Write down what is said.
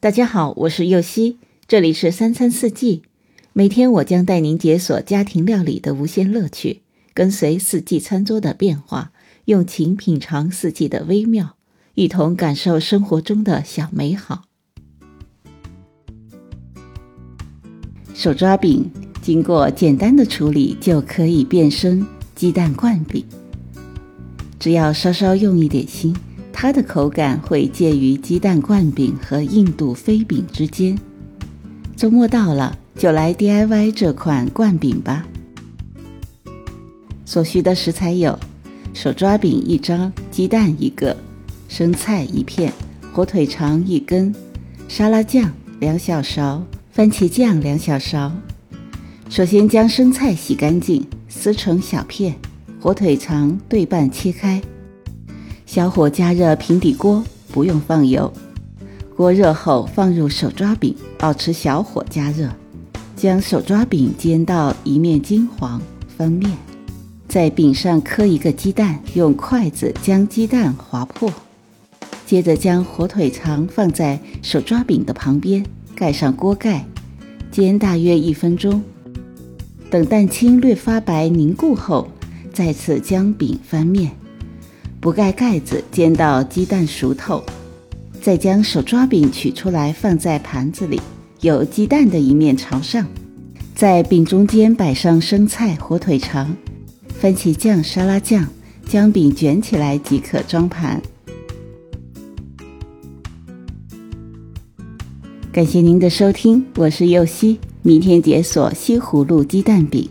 大家好，我是右希，这里是三餐四季。每天我将带您解锁家庭料理的无限乐趣，跟随四季餐桌的变化，用情品尝四季的微妙，一同感受生活中的小美好。手抓饼经过简单的处理就可以变身鸡蛋灌饼，只要稍稍用一点心。它的口感会介于鸡蛋灌饼和印度飞饼之间。周末到了，就来 DIY 这款灌饼吧。所需的食材有：手抓饼一张、鸡蛋一个、生菜一片、火腿肠一根、沙拉酱两小勺、番茄酱两小勺。首先将生菜洗干净，撕成小片；火腿肠对半切开。小火加热平底锅，不用放油。锅热后放入手抓饼，保持小火加热，将手抓饼煎到一面金黄，翻面。在饼上磕一个鸡蛋，用筷子将鸡蛋划破。接着将火腿肠放在手抓饼的旁边，盖上锅盖，煎大约一分钟。等蛋清略发白凝固后，再次将饼翻面。不盖盖子，煎到鸡蛋熟透，再将手抓饼取出来放在盘子里，有鸡蛋的一面朝上，在饼中间摆上生菜、火腿肠、番茄酱、沙拉酱，将饼卷起来即可装盘。感谢您的收听，我是右西，明天解锁西葫芦鸡蛋饼。